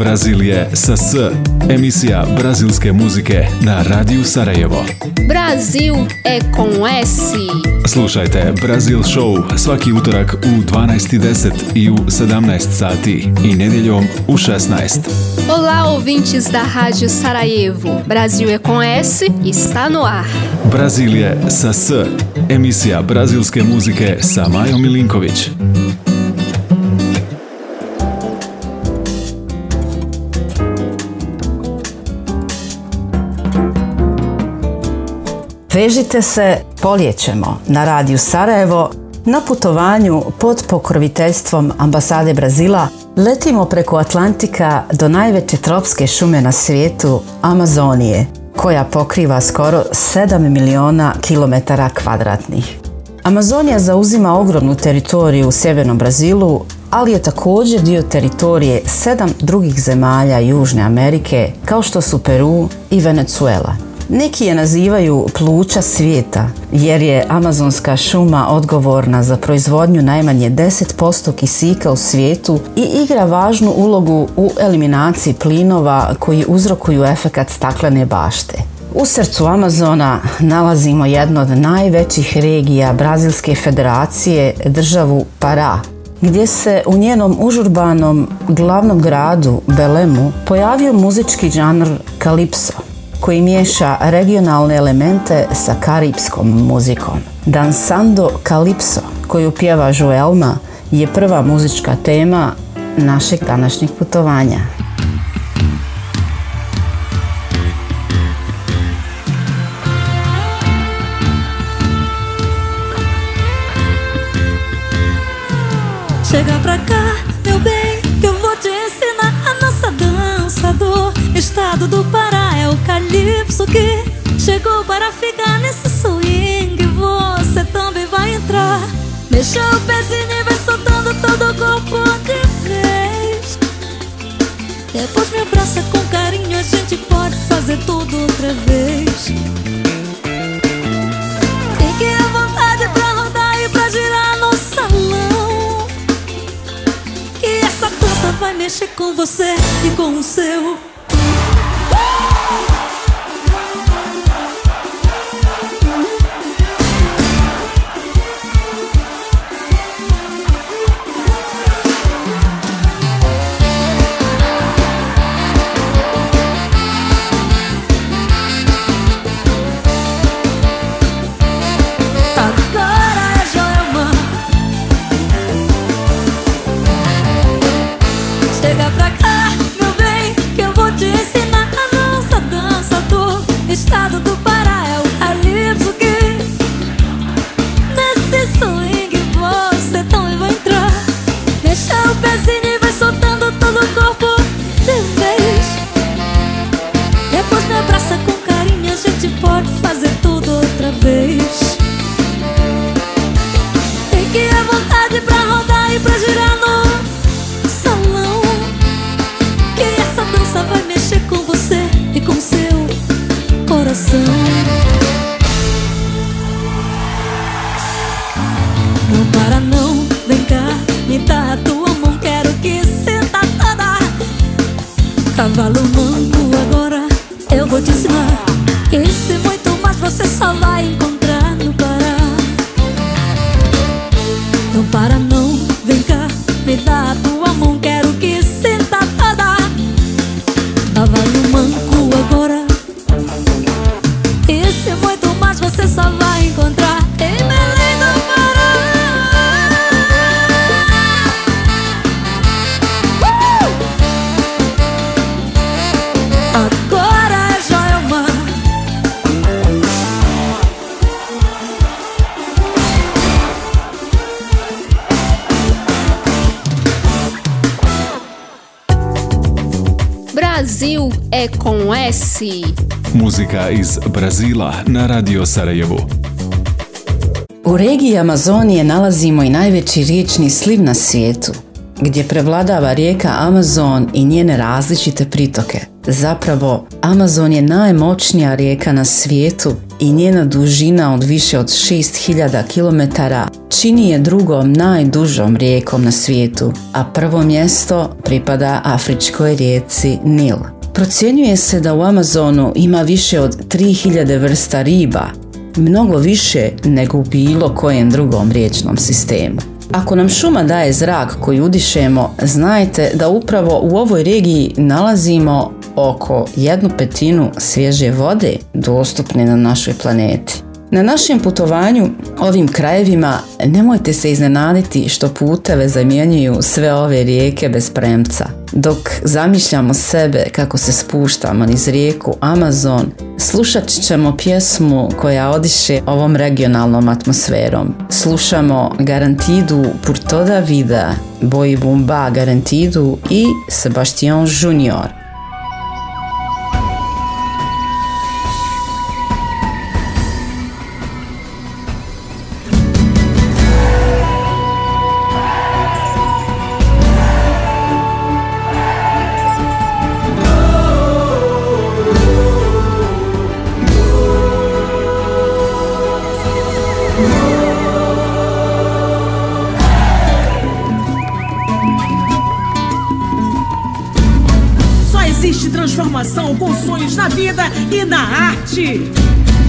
Brazil je sa S, emisija brazilske muzike na Radiju Sarajevo. Brasil é com S. Slušajte Brazil Show svaki utorak u 12.10 i u 17 sati i nedjeljom u 16. Olá, ouvintes da Rádio Sarajevo. Brasil é com S está no ar. Brazil je sa S, emisija brazilske muzike sa Majom Milinković. Vežite se, poljećemo na radiju Sarajevo na putovanju pod pokroviteljstvom ambasade Brazila letimo preko Atlantika do najveće tropske šume na svijetu, Amazonije, koja pokriva skoro 7 miliona kilometara kvadratnih. Amazonija zauzima ogromnu teritoriju u sjevernom Brazilu, ali je također dio teritorije sedam drugih zemalja Južne Amerike, kao što su Peru i Venezuela. Neki je nazivaju pluća svijeta jer je amazonska šuma odgovorna za proizvodnju najmanje 10% kisika u svijetu i igra važnu ulogu u eliminaciji plinova koji uzrokuju efekat staklene bašte. U srcu Amazona nalazimo jedno od najvećih regija Brazilske federacije, državu Pará, gdje se u njenom užurbanom glavnom gradu Belemu pojavio muzički žanr kalipso koji miješa regionalne elemente sa karipskom muzikom. Dansando Calypso, koju pjeva Joelma, je prva muzička tema našeg današnjeg putovanja. Calypso que chegou para ficar nesse swing. Você também vai entrar. Mexa o pezinho e vai soltando todo o corpo de vez. Depois me abraça com carinho, a gente pode fazer tudo outra vez. Fique à vontade pra rodar e pra girar no salão. Que essa dança vai mexer com você e com o seu. cavalo Muzika iz Brazila na Radio Sarajevu. U regiji Amazonije nalazimo i najveći riječni sliv na svijetu, gdje prevladava rijeka Amazon i njene različite pritoke. Zapravo, Amazon je najmoćnija rijeka na svijetu i njena dužina od više od 6000 km čini je drugom najdužom rijekom na svijetu, a prvo mjesto pripada afričkoj rijeci Nil. Procjenjuje se da u Amazonu ima više od 3000 vrsta riba, mnogo više nego u bilo kojem drugom riječnom sistemu. Ako nam šuma daje zrak koji udišemo, znajte da upravo u ovoj regiji nalazimo oko jednu petinu svježe vode dostupne na našoj planeti. Na našem putovanju ovim krajevima nemojte se iznenaditi što puteve zamjenjuju sve ove rijeke bez premca. Dok zamišljamo sebe kako se spuštamo niz rijeku Amazon, slušat ćemo pjesmu koja odiše ovom regionalnom atmosferom. Slušamo Garantidu por toda vida, Boi Bumba Garantidu i Sebastian Junior. E na arte.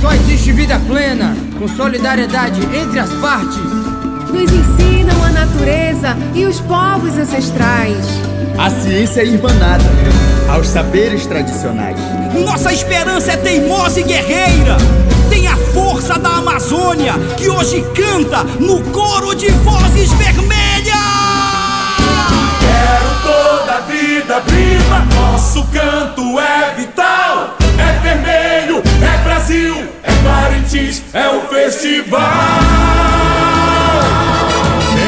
Só existe vida plena, com solidariedade entre as partes. Nos ensinam a natureza e os povos ancestrais. A ciência é irmanada aos saberes tradicionais. Nossa esperança é teimosa e guerreira. Tem a força da Amazônia que hoje canta no coro de vozes vermelhas. Quero toda a vida viva, nosso canto é vital vermelho, é Brasil, é Parintins, é o festival.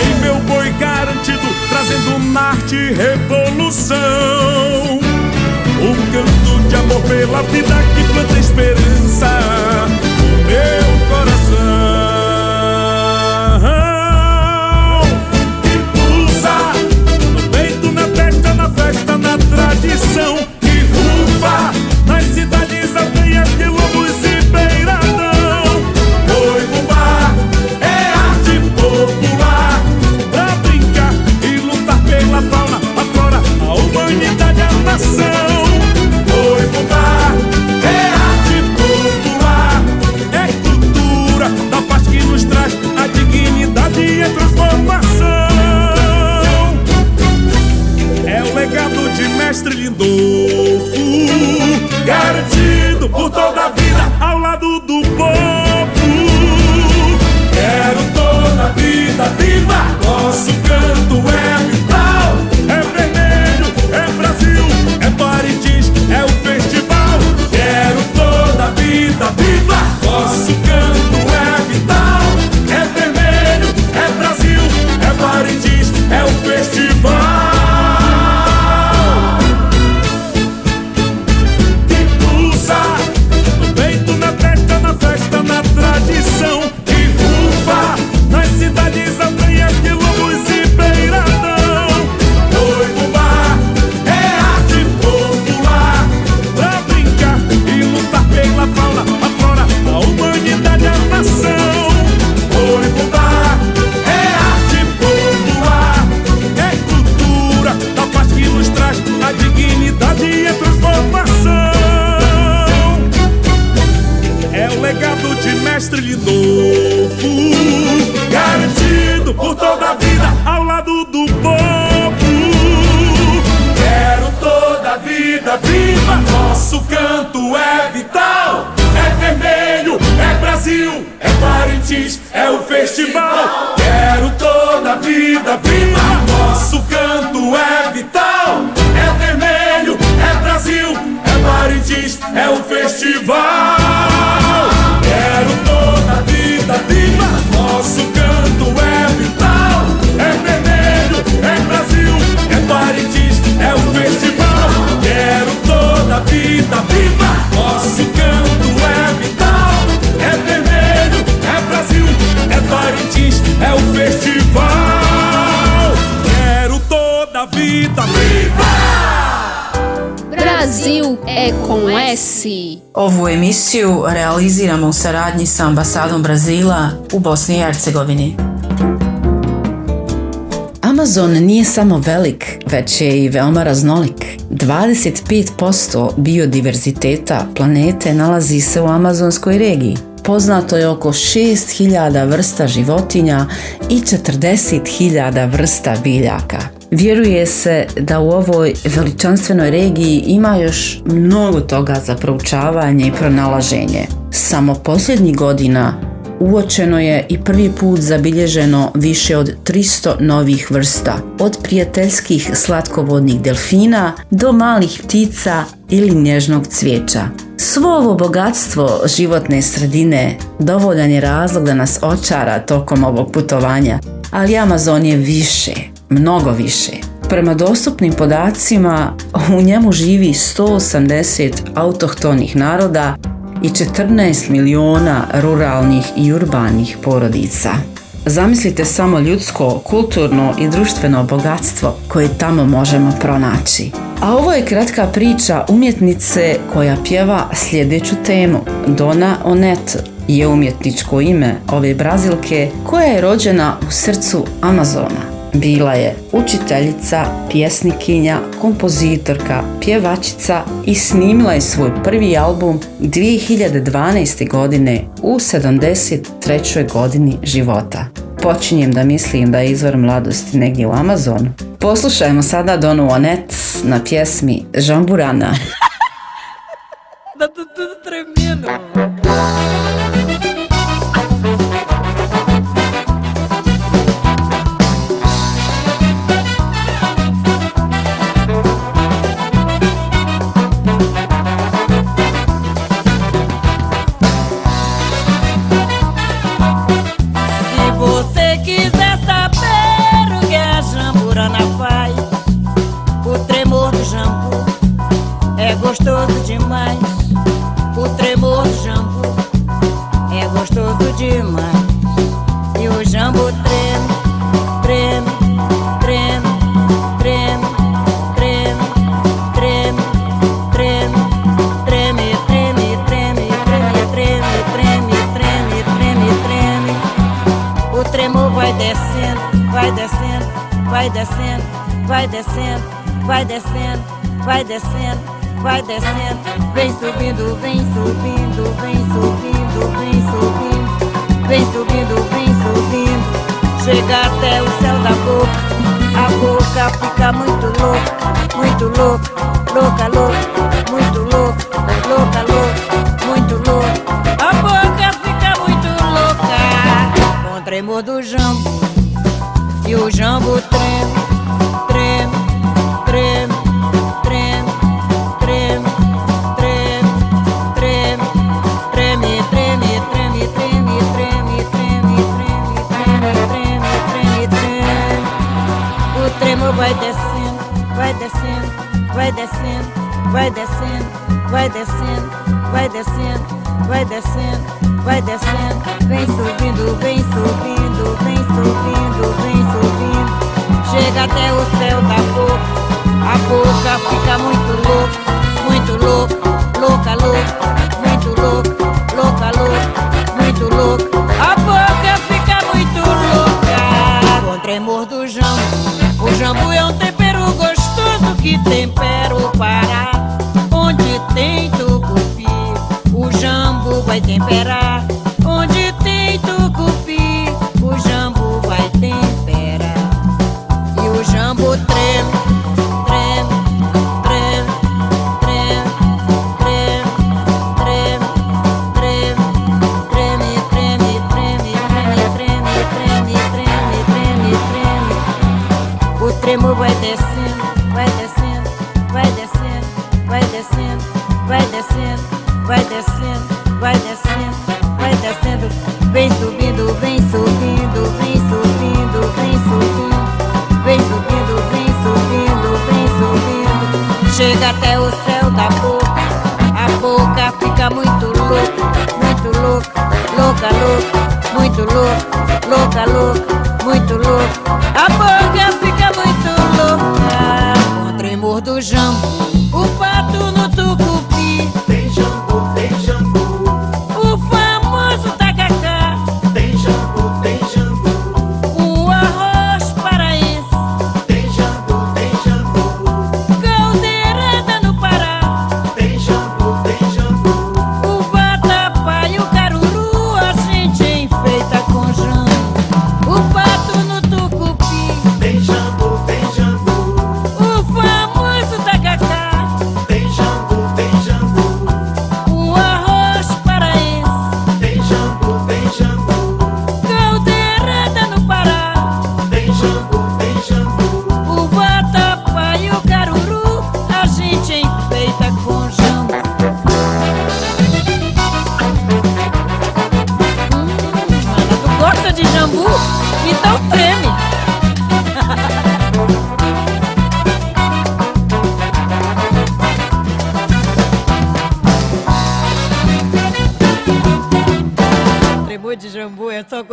Em meu boi garantido, trazendo Marte revolução. Um canto de amor pela vida que planta esperança no meu Brasil é com S. Ovu emisiju realiziramo u saradnji sa ambasadom Brazila u Bosni i Hercegovini. Amazon nije samo velik, već je i veoma raznolik. 25% biodiverziteta planete nalazi se u amazonskoj regiji. Poznato je oko 6000 vrsta životinja i 40.000 vrsta biljaka. Vjeruje se da u ovoj veličanstvenoj regiji ima još mnogo toga za proučavanje i pronalaženje. Samo posljednjih godina uočeno je i prvi put zabilježeno više od 300 novih vrsta, od prijateljskih slatkovodnih delfina do malih ptica ili nježnog cvijeća. Svo ovo bogatstvo životne sredine dovoljan je razlog da nas očara tokom ovog putovanja, ali Amazon je više, mnogo više. Prema dostupnim podacima u njemu živi 180 autohtonih naroda i 14 miliona ruralnih i urbanih porodica. Zamislite samo ljudsko, kulturno i društveno bogatstvo koje tamo možemo pronaći. A ovo je kratka priča umjetnice koja pjeva sljedeću temu. Dona Onet je umjetničko ime ove brazilke koja je rođena u srcu Amazona. Bila je učiteljica, pjesnikinja, kompozitorka, pjevačica i snimila je svoj prvi album 2012. godine u 73. godini života. Počinjem da mislim da je izvor mladosti negdje u Amazonu. Poslušajmo sada Donu Onet na pjesmi Žamburana. da to, to vai descendo, vai descendo, vai descendo, vai descendo, vem subindo, vem subindo, vem subindo, vem subindo, vem subindo, vem subindo, chega até o céu da boca, a boca fica muito louca, muito louca, louca, louca, muito louca, louca, louca, muito louca, a boca fica muito louca, com tremor do jambo e o jambo treme vai descendo, vai descendo, vai descendo, vai descendo, vai descendo, vai descendo, vem subindo, vem subindo, vem subindo, vem subindo, chega até o céu da boca, a boca fica muito louca, muito louca, louca, louca, muito louca, louca, louca, muito louca, a boca fica muito louca, com tremor do jambo. O jambu é um gostoso que tempera o Pará. Onde tem tucupi, o jambu vai temperar. Chega até o céu da boca, a boca fica muito louca, muito louca, louca, louca, muito louca, louca, louca, muito louca, a boca fica muito louca, com o tremor do jambo,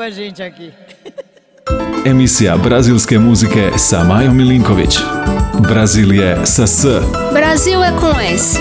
com a gente aqui. Emisija brazilske muzike sa Majom Milinković. Brazil je sa S. Brasil é com S.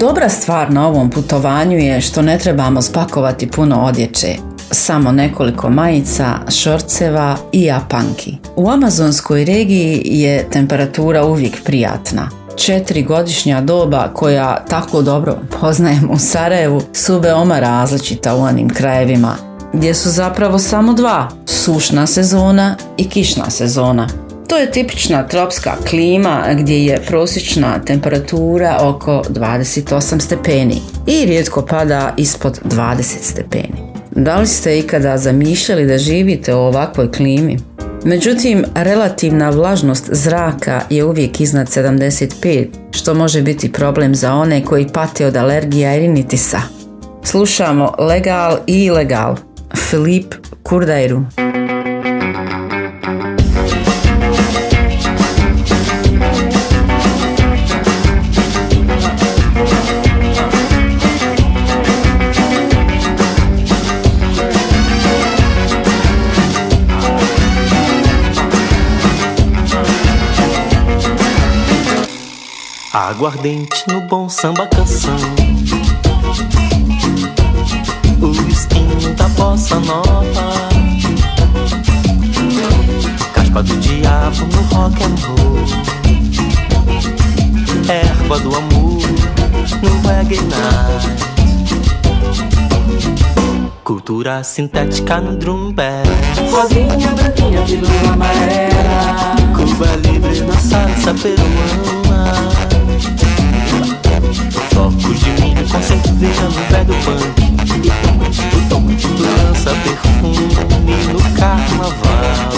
Dobra stvar na ovom putovanju je što ne trebamo spakovati puno odjeće. Samo nekoliko majica, šorceva i japanki. U amazonskoj regiji je temperatura uvijek prijatna. Četiri godišnja doba koja tako dobro poznajem u Sarajevu su veoma različita u onim krajevima gdje su zapravo samo dva, sušna sezona i kišna sezona. To je tipična tropska klima gdje je prosječna temperatura oko 28 stepeni i rijetko pada ispod 20 stepeni. Da li ste ikada zamišljali da živite u ovakvoj klimi? Međutim, relativna vlažnost zraka je uvijek iznad 75, što može biti problem za one koji pate od alergija i rinitisa. Slušamo Legal i Ilegal, Filip Kurdajru. Aguardente no bom samba canção. O espinho da bossa nova. Caspa do diabo no rock and roll. Erva do amor no reggae Cultura sintética no drum bass Rosinha, branquinha, pílula amarela. Cuba livre na salsa peruana Flocos de milho com cerveja no velho punk Lança perfume no carnaval.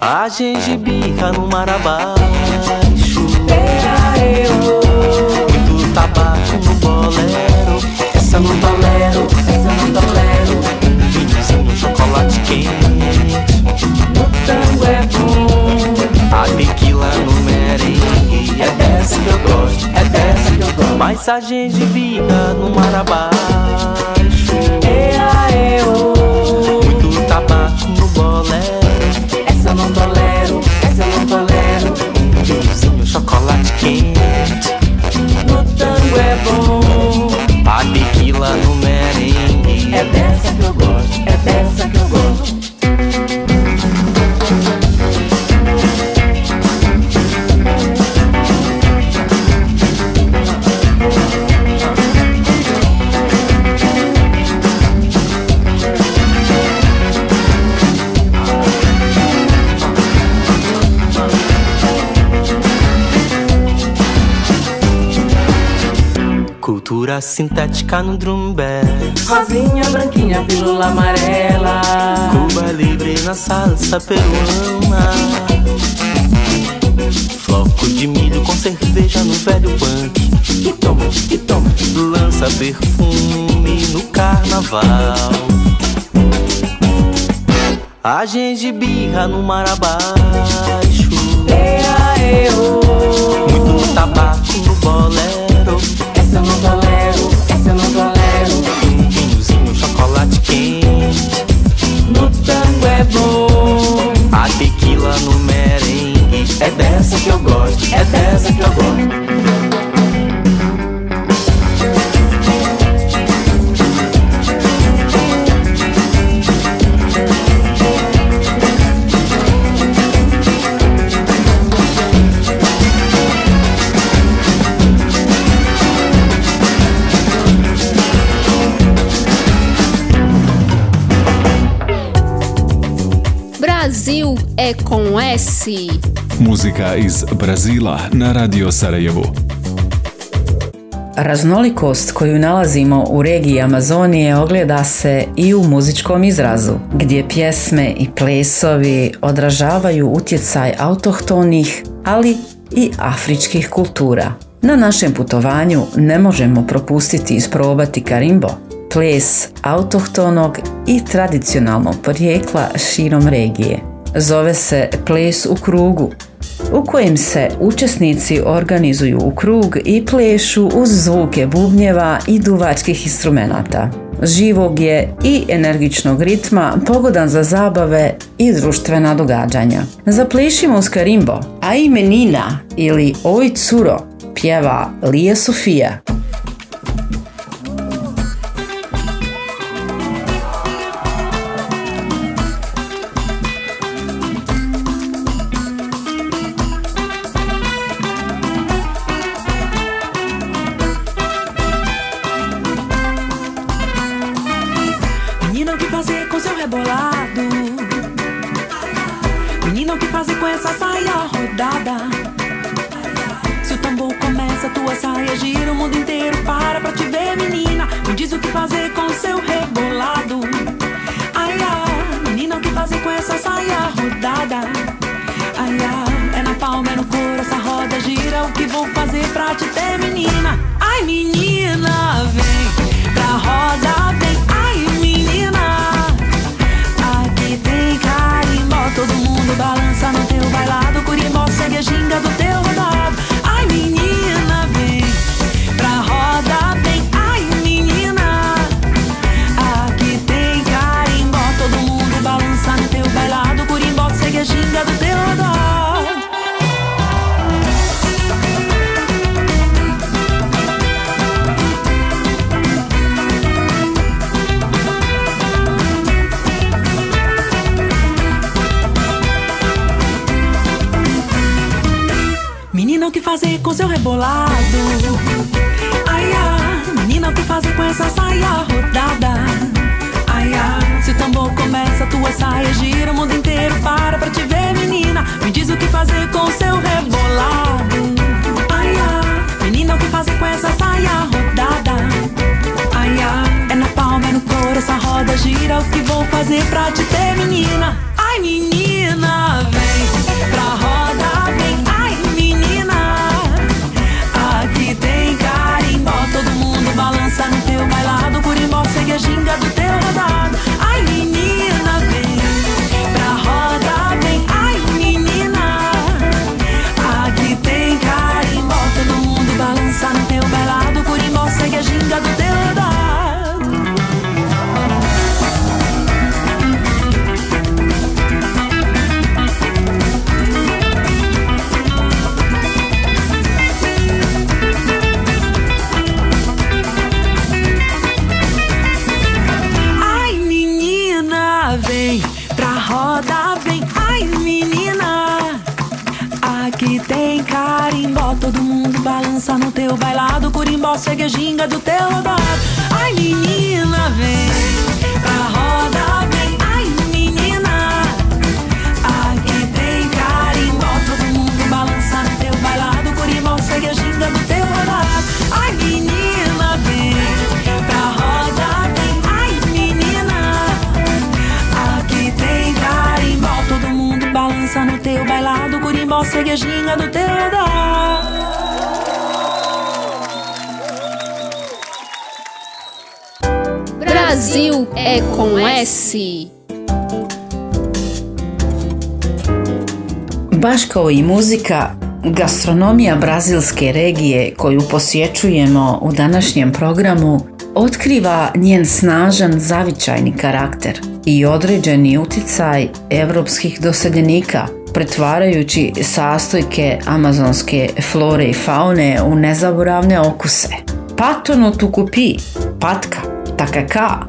A gengibirra no mar abaixo. Muito mensagens de vida no mar abaixo. Ea, eu, Sintética no drum bass. Rosinha, branquinha, pílula amarela. Cuba livre na salsa peruana. Floco de milho com cerveja no velho punk. Que toma, que toma. Lança perfume no carnaval. A gengibirra no mar abaixo. Muito tabaco no bolero É dessa que eu gosto, é dessa que eu gosto com S. Muzika iz Brazila na Radio Sarajevu. Raznolikost koju nalazimo u regiji Amazonije ogleda se i u muzičkom izrazu, gdje pjesme i plesovi odražavaju utjecaj autohtonih, ali i afričkih kultura. Na našem putovanju ne možemo propustiti isprobati karimbo, ples autohtonog i tradicionalnog porijekla širom regije. Zove se ples u krugu. u kojem se učesnici organizuju u krug i plešu uz zvuke bubnjeva i duvačkih instrumenata. Živog je i energičnog ritma, pogodan za zabave i društvena događanja. Zaplešimo uz karimbo, a imenina ili Oj curo pjeva Lija Sofija. menina, ai menina, vem pra roda, vem, ai menina. Aqui tem carimbó, todo mundo balança no o que fazer com seu rebolado. Ai, ai, menina, o que fazer com essa saia rodada? Ai, ai, é na palma, é no couro, essa roda gira. O que vou fazer pra te ter, menina? Ai, menina, vem. ginga do teu adorado. Ai, menina, vem pra roda, vem. Ai, menina, aqui tem carimbó. Todo mundo balança no teu bailado. Curimbó segue a ginga do teu adorado. Ai, menina, vem pra roda, vem. Ai, menina, aqui tem carimbó. Todo mundo balança no teu bailado. Curimbó segue a ginga do teu adorado. Baš kao i muzika, gastronomija brazilske regije koju posjećujemo u današnjem programu otkriva njen snažan zavičajni karakter i određeni utjecaj europskih doseljenika pretvarajući sastojke amazonske flore i faune u nezaboravne okuse. Patono tukupi, patka, takaka,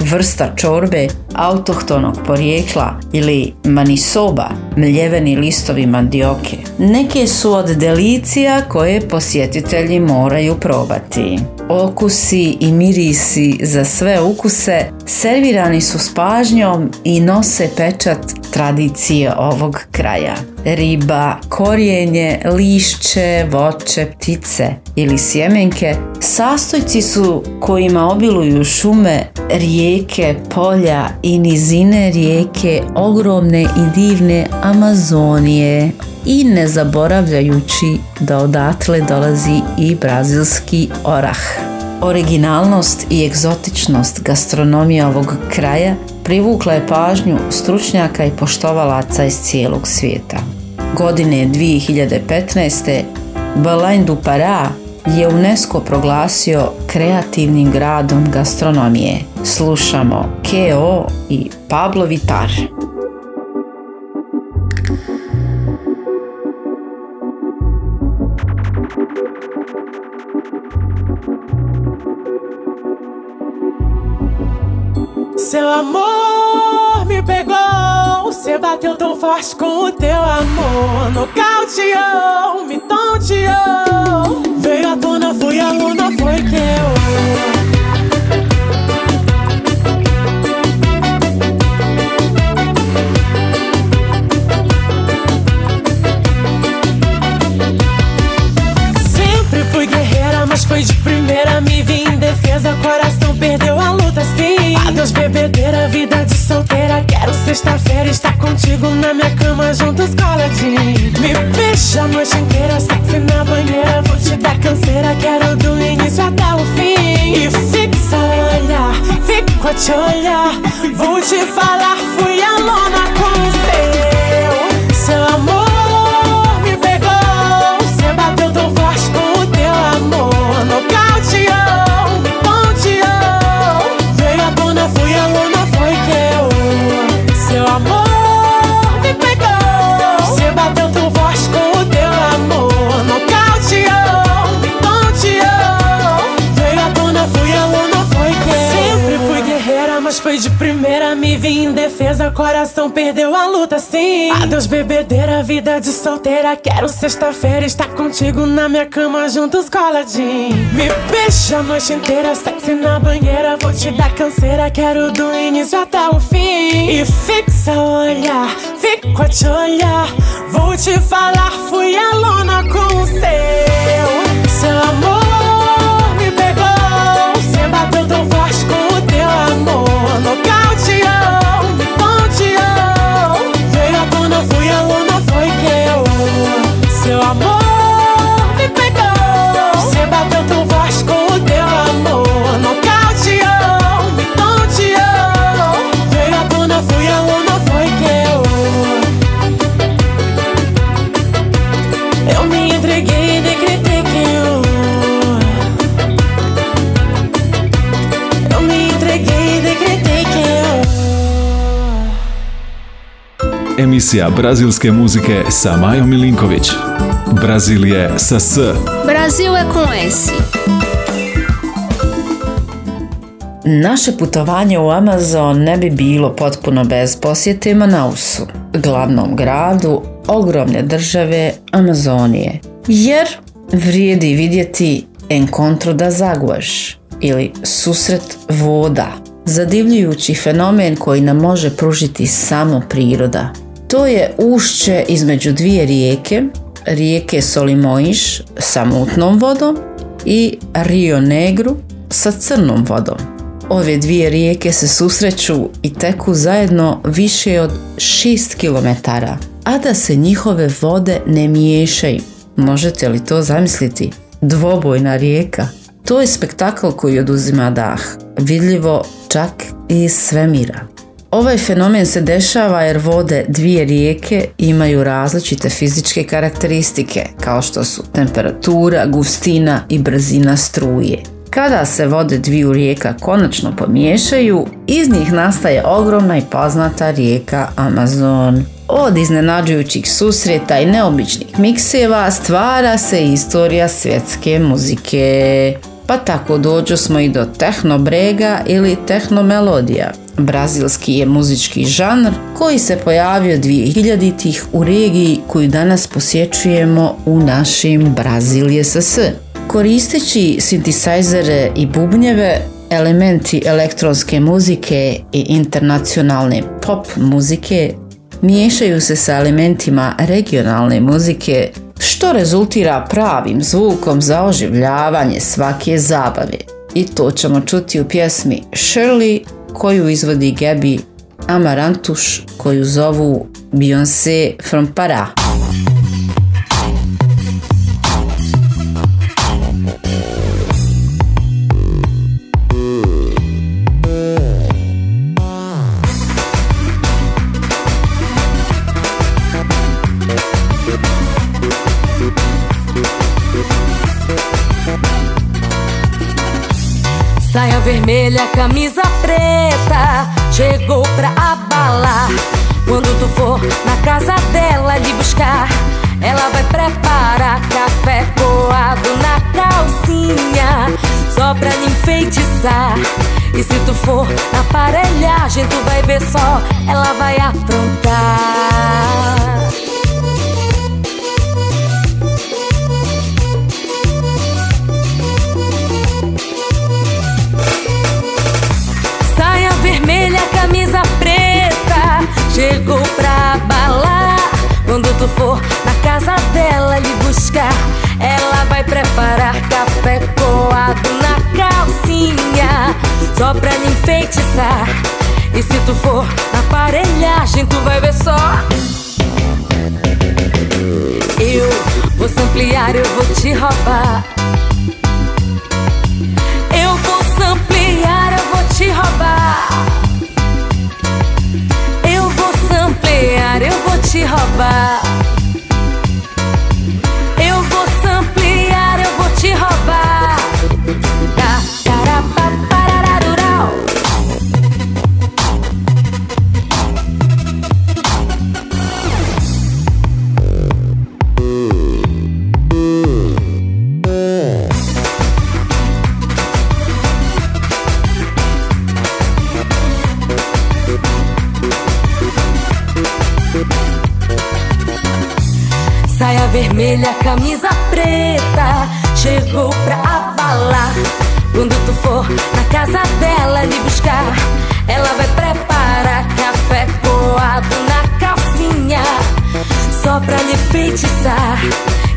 vrsta čorbe autohtonog porijekla ili manisoba, mljeveni listovi mandioke. Neke su od delicija koje posjetitelji moraju probati. Okusi i mirisi za sve ukuse servirani su s pažnjom i nose pečat tradicije ovog kraja. Riba, korijenje, lišće, voće, ptice ili sjemenke sastojci su kojima obiluju šume, rijeke, polja i nizine rijeke ogromne i divne Amazonije i ne zaboravljajući da odatle dolazi i brazilski orah. Originalnost i egzotičnost gastronomije ovog kraja privukla je pažnju stručnjaka i poštovalaca iz cijelog svijeta. godine 2015. Balain du Para je UNESCO proglasio kreativnim gradom gastronomije. Slušamo Keo i Pablo Vitar. Seu amor me pegou, você bateu tão forte com o teu amor. Nocauteou, me tonteou foi a dona, foi a lona, foi mas foi de primeira, me vi em defesa, coração perdeu. Adeus, bebedeira, vida de solteira. Quero sexta-feira estar contigo na minha cama, juntos coladinho. Me beija a noite inteira, sexy na banheira. Vou te dar canseira, quero do início até o fim. E fixa o olhar, fico a te olhar. Vou te falar, fui a lona com o defesa, coração perdeu a luta, sim. Adeus, bebedeira, vida de solteira. Quero sexta-feira estar contigo na minha cama, juntos coladinho. Me beija a noite inteira, sexy na banheira. Vou te dar canseira, quero do início até o fim. E fixa o olhar, fico a te olhar. Vou te falar, fui a lona com o Emisija brazilske muzike sa Majom Milinković. Brazil je sa S. Brasil é com S. Naše putovanje u Amazon ne bi bilo potpuno bez posjete Manausu, glavnom gradu ogromne države Amazonije. Jer vrijedi vidjeti Encontro das Águas ili susret voda, zadivljujući fenomen koji nam može pružiti samo priroda. To je ušće između dvije rijeke, rijeke Solimoiš sa mutnom vodom i Rio Negru sa crnom vodom. Ove dvije rijeke se susreću i teku zajedno više od 6 km, a da se njihove vode ne miješaju. Možete li to zamisliti? Dvobojna rijeka. To je spektakl koji oduzima dah, vidljivo čak i iz svemira. Ovaj fenomen se dešava jer vode dvije rijeke imaju različite fizičke karakteristike, kao što su temperatura, gustina i brzina struje. Kada se vode dviju rijeka konačno pomiješaju, iz njih nastaje ogromna i poznata rijeka Amazon. Od iznenađujućih susreta i neobičnih mikseva stvara se istorija svjetske muzike. Pa tako dođu smo i do tehno brega ili tehno melodija. Brazilski je muzički žanr koji se pojavio 2000-ih u regiji koju danas posjećujemo u našim Brazil SS. Koristeći sintisajzere i bubnjeve, elementi elektronske muzike i internacionalne pop muzike miješaju se sa elementima regionalne muzike što rezultira pravim zvukom za oživljavanje svake zabave. I to ćemo čuti u pjesmi Shirley koju izvodi Gabi Amarantuš koju zovu Beyoncé from Para. Vermelha, camisa preta, chegou pra abalar. Quando tu for na casa dela lhe buscar, ela vai preparar café coado na calcinha, só pra lhe enfeitiçar. E se tu for na aparelhagem, tu vai ver só, ela vai aprontar. For na casa dela lhe buscar, ela vai preparar café coado na calcinha, só pra lhe enfeitiçar. E se tu for na aparelhagem, tu vai ver só. Eu vou ampliar, eu vou te roubar. Eu vou ampliar, eu vou te roubar. Eu vou te roubar. Eu vou ampliar, eu vou te roubar. Vermelha, camisa preta, chegou pra abalar. Quando tu for na casa dela lhe buscar, ela vai preparar café coado na calcinha, só pra lhe feitiçar.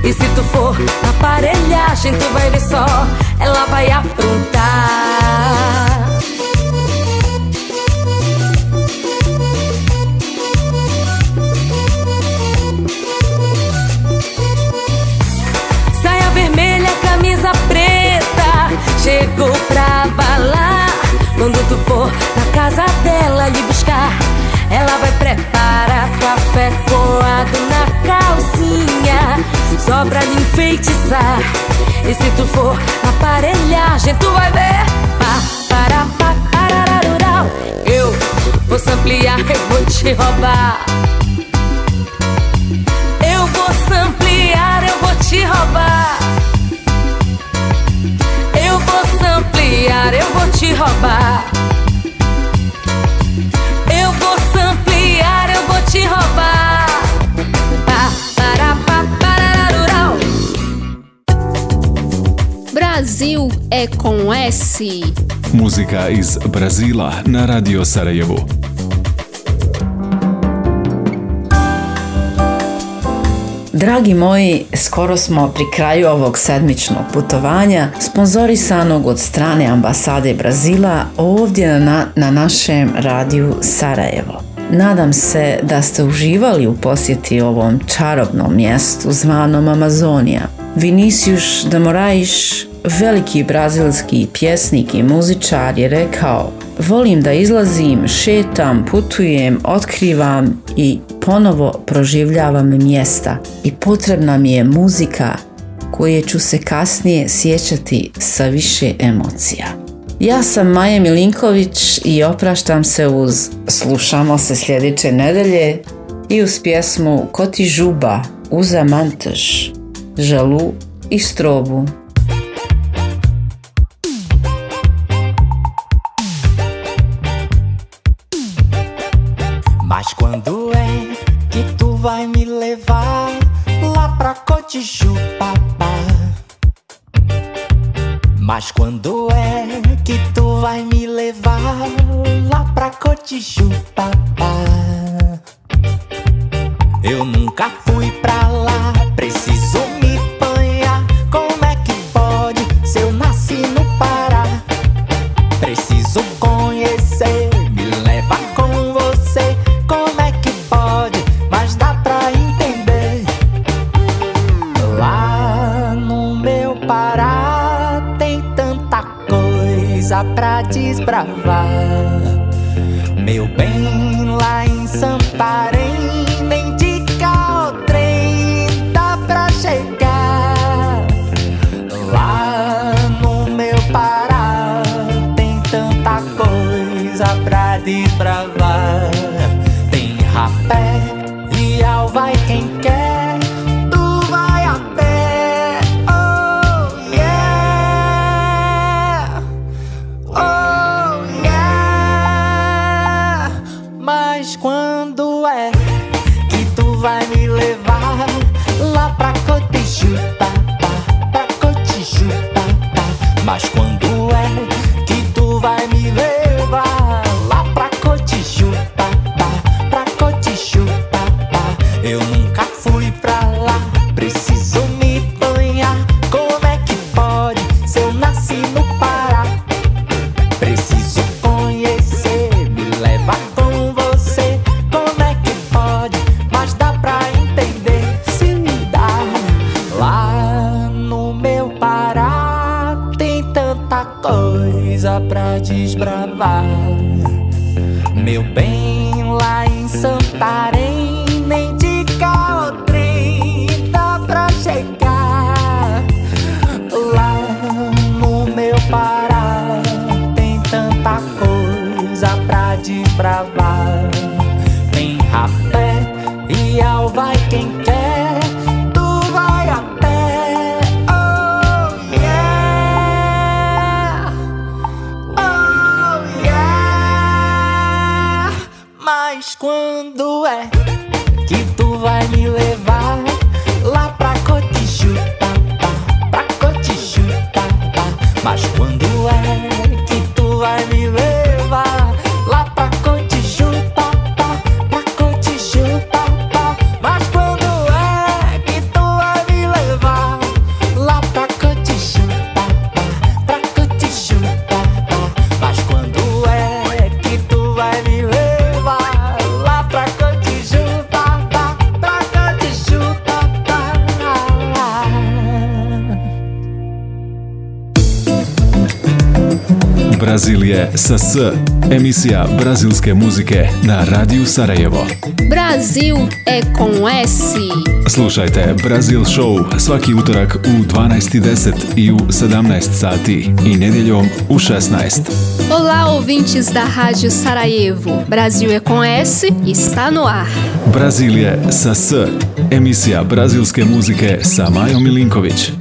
E se tu for na aparelhagem, tu vai ver só, ela vai aprontar. Chegou pra balar. Quando tu for na casa dela lhe buscar, ela vai preparar café coado na calcinha, só pra lhe enfeitiçar. E se tu for na aparelhagem, tu vai ver. Pá, para, pá, parararurau. Eu vou ampliar, eu vou te roubar. Eu vou ampliar, eu vou te roubar. Eu vou ampliar, eu vou te roubar. Eu vou ampliar, eu vou te roubar. Para, parararurau. Brasil é com S. Muzika iz Brazila na Radio Sarajevo. Dragi moji, skoro smo pri kraju ovog sedmičnog putovanja, sponzorisanog od strane ambasade Brazila ovdje na, na našem radiju Sarajevo. Nadam se da ste uživali u posjeti ovom čarobnom mjestu zvanom Amazonija. Vinicius de Moraes, veliki brazilski pjesnik i muzičar je rekao Volim da izlazim, šetam, putujem, otkrivam i ponovo proživljavam mjesta i potrebna mi je muzika koje ću se kasnije sjećati sa više emocija. Ja sam Maja Milinković i opraštam se uz Slušamo se sljedeće nedelje i uz pjesmu Koti žuba, uza mantež, žalu i strobu. Vai me levar lá pra Cotijupapá? Mas quando é que tu vai me levar lá pra Cotijupapá? Eu nunca fui pra lá, preciso desbravar. Meu bem, quando é que tu vai me levar lá pra Cotijuba, pra Cotijuba? Mas quando é que tu vai me levar Mas quando é que tu vai me levar lá pra Cotijuba, pra Cotijuba? Mas quando Brazilije sa S. Emisija brazilske muzike na Radiju Sarajevo. Brasil é com S. Slušajte Brazil Show svaki utorak u 12.10 i u 17 sati i nedjeljom u 16. Olá, ouvintes da Rádio Sarajevo. Brasil é com S está no ar. Brazilije sa S. Emisija brazilske muzike sa Majom Milinković.